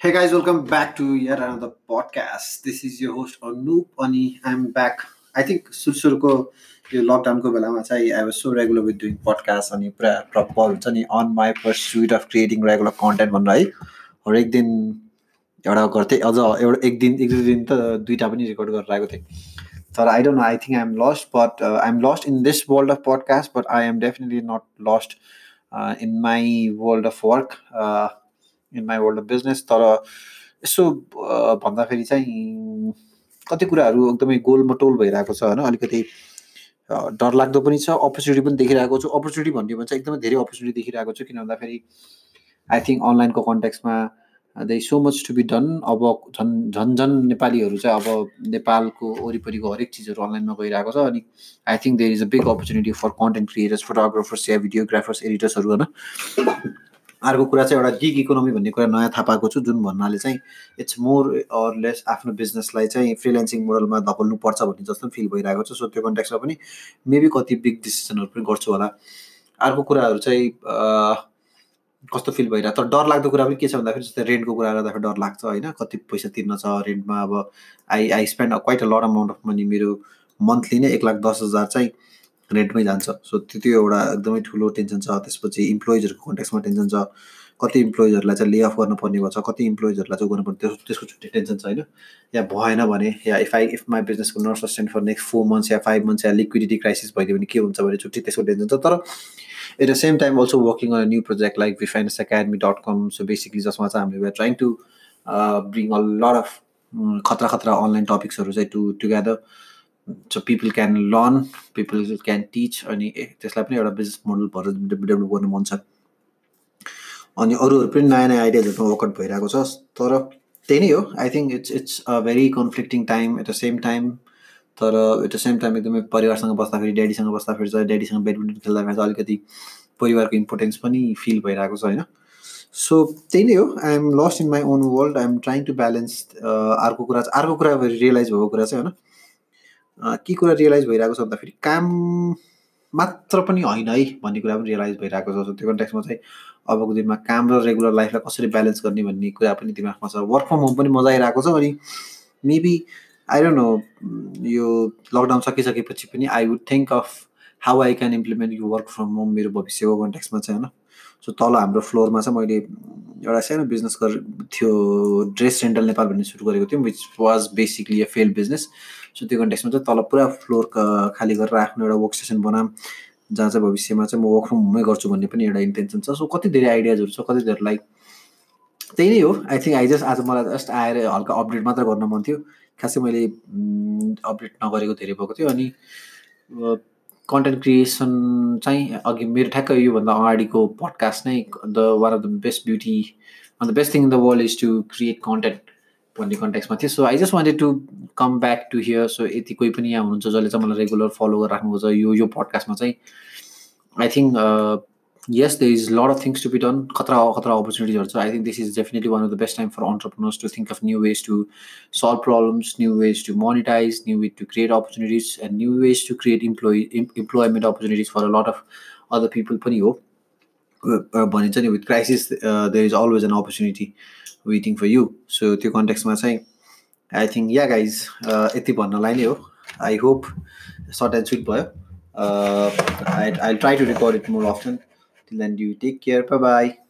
Hey guys, welcome back to yet another podcast. This is your host Anoop अनि I'm back. I think सुरु सुरुको यो लकडाउनको बेलामा चाहिँ I was so regular with doing podcast अनि पुरा प्रपर हुन्छ नि on my pursuit of creating regular content भनेर है हरेक दिन एउटा गर्थेँ अझ एउटा एक दिन एक दुई दिन त दुइटा पनि रेकर्ड गरेर आएको थिएँ तर I don't know I think I am lost but I am lost in this world of podcast but I am definitely not lost in my world of work in my world of business तर यसो भन्दाखेरि चाहिँ कति कुराहरू एकदमै गोलमटोल भइरहेको छ होइन? अलिकति डरलाग्दो पनि छ अपर्च्युनिटी पनि देखिरहेको छु। अपर्च्युनिटी भन्ने भने चाहिँ एकदमै धेरै अपर्च्युनिटी देखिरहेको छु किन भन्दाखेरि आई थिङ्क अनलाइनको कन्ट्याक्समा they so much to be done अब झन् झन् झन् नेपालीहरू चाहिँ अब नेपालको वरिपरिको हरेक चिजहरू अनलाइनमा गइरहेको छ अनि I think there is a big opportunity for content creators photographers yeah videographers एडिटर्सहरू होइन? अर्को कुरा चाहिँ एउटा गिग इकोनोमी भन्ने कुरा नयाँ थाहा पाएको छु जुन भन्नाले चाहिँ इट्स मोर अर लेस आफ्नो बिजनेसलाई चाहिँ फ्रिलेन्सिङ मोडलमा धकल्नु पर्छ भन्ने जस्तो फिल भइरहेको छ। सो त्यो कन्ट्याक्समा पनि मेबी कति बिग डिसिजनहरू पनि गर्छु होला। अर्को कुराहरू चाहिँ कस्तो फिल भइरहेको तर डर लाग्दो कुरा पनि के छ भन्दाखेरि जस्तै रेन्टको कुरा गर्दाखेरि डर लाग्छ होइन? कति पैसा तिर्न छ रेन्टमा अब I I spend quite a lot amount of money मेरो मन्थली नै एक लाख दस हजार चाहिँ रेन्टमै जान्छ। सो त्यो त्यो एउटा एकदमै ठुलो टेन्सन छ। त्यसपछि इम्प्लोइजहरूको कन्ट्याक्समा टेन्सन छ। कति इम्प्लोइजहरूलाई चाहिँ ले अफ गर्नुपर्ने भएको छ कति इम्प्लोइजहरूलाई चाहिँ गर्नुपर्ने त्यस त्यसको छुट्टै टेन्सन छ होइन? या भएन भने या if I if my business not sustain for next four months yeah five months या लिक्विडिटी क्राइसिस भइदियो भने के हुन्छ भने छुट्टै त्यसको टेन्सन छ। तर at the same time also working on new project like WeFinance academy dot com so basically जसमा चाहिँ हामीले trying to bring a lot of खतरा खतरा अनलाइन टपिक्सहरू चाहिँ to together so people can learn people can teach अनि ए त्यसलाई पनि एउटा बिजनेस मोडल भएर डेभलप गर्नु मन छ। अनि अरूहरू पनि नयाँ नयाँ आइडियाजहरूमा वर्कआउट भइरहेको छ तर त्यही नै हो। I think it's it's a very conflicting time at the same time तर एट द सेम टाइम एकदमै परिवारसँग बस्दाखेरि ड्याडीसँग बस्दाखेरि चाहिँ ड्याडीसँग ब्याडमिन्टन खेल्दाखेरि चाहिँ अलिकति परिवारको इम्पोर्टेन्स पनि फिल भइरहेको छ होइन? सो त्यही नै हो। I am lost in my own world I am trying to balance अर्को कुरा अर्को कुरा रियलाइज भएको कुरा चाहिँ होइन? के कुरा रियलाइज भइरहेको छ भन्दाखेरि काम मात्र पनि होइन है भन्ने कुरा पनि रियलाइज भइरहेको छ। त्यो कन्ट्याक्समा चाहिँ अबको दिनमा काम र रेगुलर लाइफलाई कसरी ब्यालेन्स गर्ने भन्ने कुरा पनि दिमागमा छ। वर्क फ्रम होम पनि मजा आइरहेको छ अनि मेबी आई डोन्ट नो यो लकडाउन सकिसकेपछि पनि I would think of how I can implement यो वर्क फ्रम होम मेरो भविष्यको कन्ट्याक्समा चाहिँ होइन। सो तल हाम्रो फ्लोरमा चाहिँ मैले एउटा सानो बिजनेस गर थियो ड्रेस रेन्टल नेपाल भन्ने सुरु गरेको थियौँ which was basically a fail business so त्यो कन्टेक्समा चाहिँ तल पुरा फ्लोर खाली गरेर आफ्नो एउटा वर्क स्टेसन बनाऊँ जहाँ चाहिँ भविष्यमा चाहिँ म वर्क फ्रम होमै गर्छु भन्ने पनि एउटा इन्टेन्सन छ। सो कति धेरै आइडियाजहरू छ कति धेरै लाइक त्यही नै हो। आई थिङ्क आई जस्ट आज मलाई जस्ट आएर हल्का अपडेट मात्र गर्न मन थियो। खासै मैले अपडेट नगरेको धेरै भएको थियो अनि कन्टेन्ट क्रिएसन चाहिँ अघि मेरो ठ्याक्कै योभन्दा अगाडिको पडकास्ट नै the one of the best beauty the best thing in the world is to create content भन्ने कन्ट्याक्समा थियो so I just wanted to come back to here so यति कोही पनि यहाँ हुनुहुन्छ जसले चाहिँ मलाई रेगुलर फलो गरेर राख्नुभएको छ यो यो पडकास्टमा चाहिँ। I think yes there is a lot of things to be done khatra khatra opportunities also i think this is definitely one of the best time for entrepreneurs to think of new ways to solve problems new ways to monetize new way to create opportunities and new ways to create employment opportunities for a lot of other people हो अ, भनिन्छ नि with crisis there is always an opportunity waiting for you so त्यो कन्टेक्समा चाहिँ I think yeah guys यति भन्नलाई नै हो I hope short and sweet भयो I I try to record it more often till then you take care. Bye bye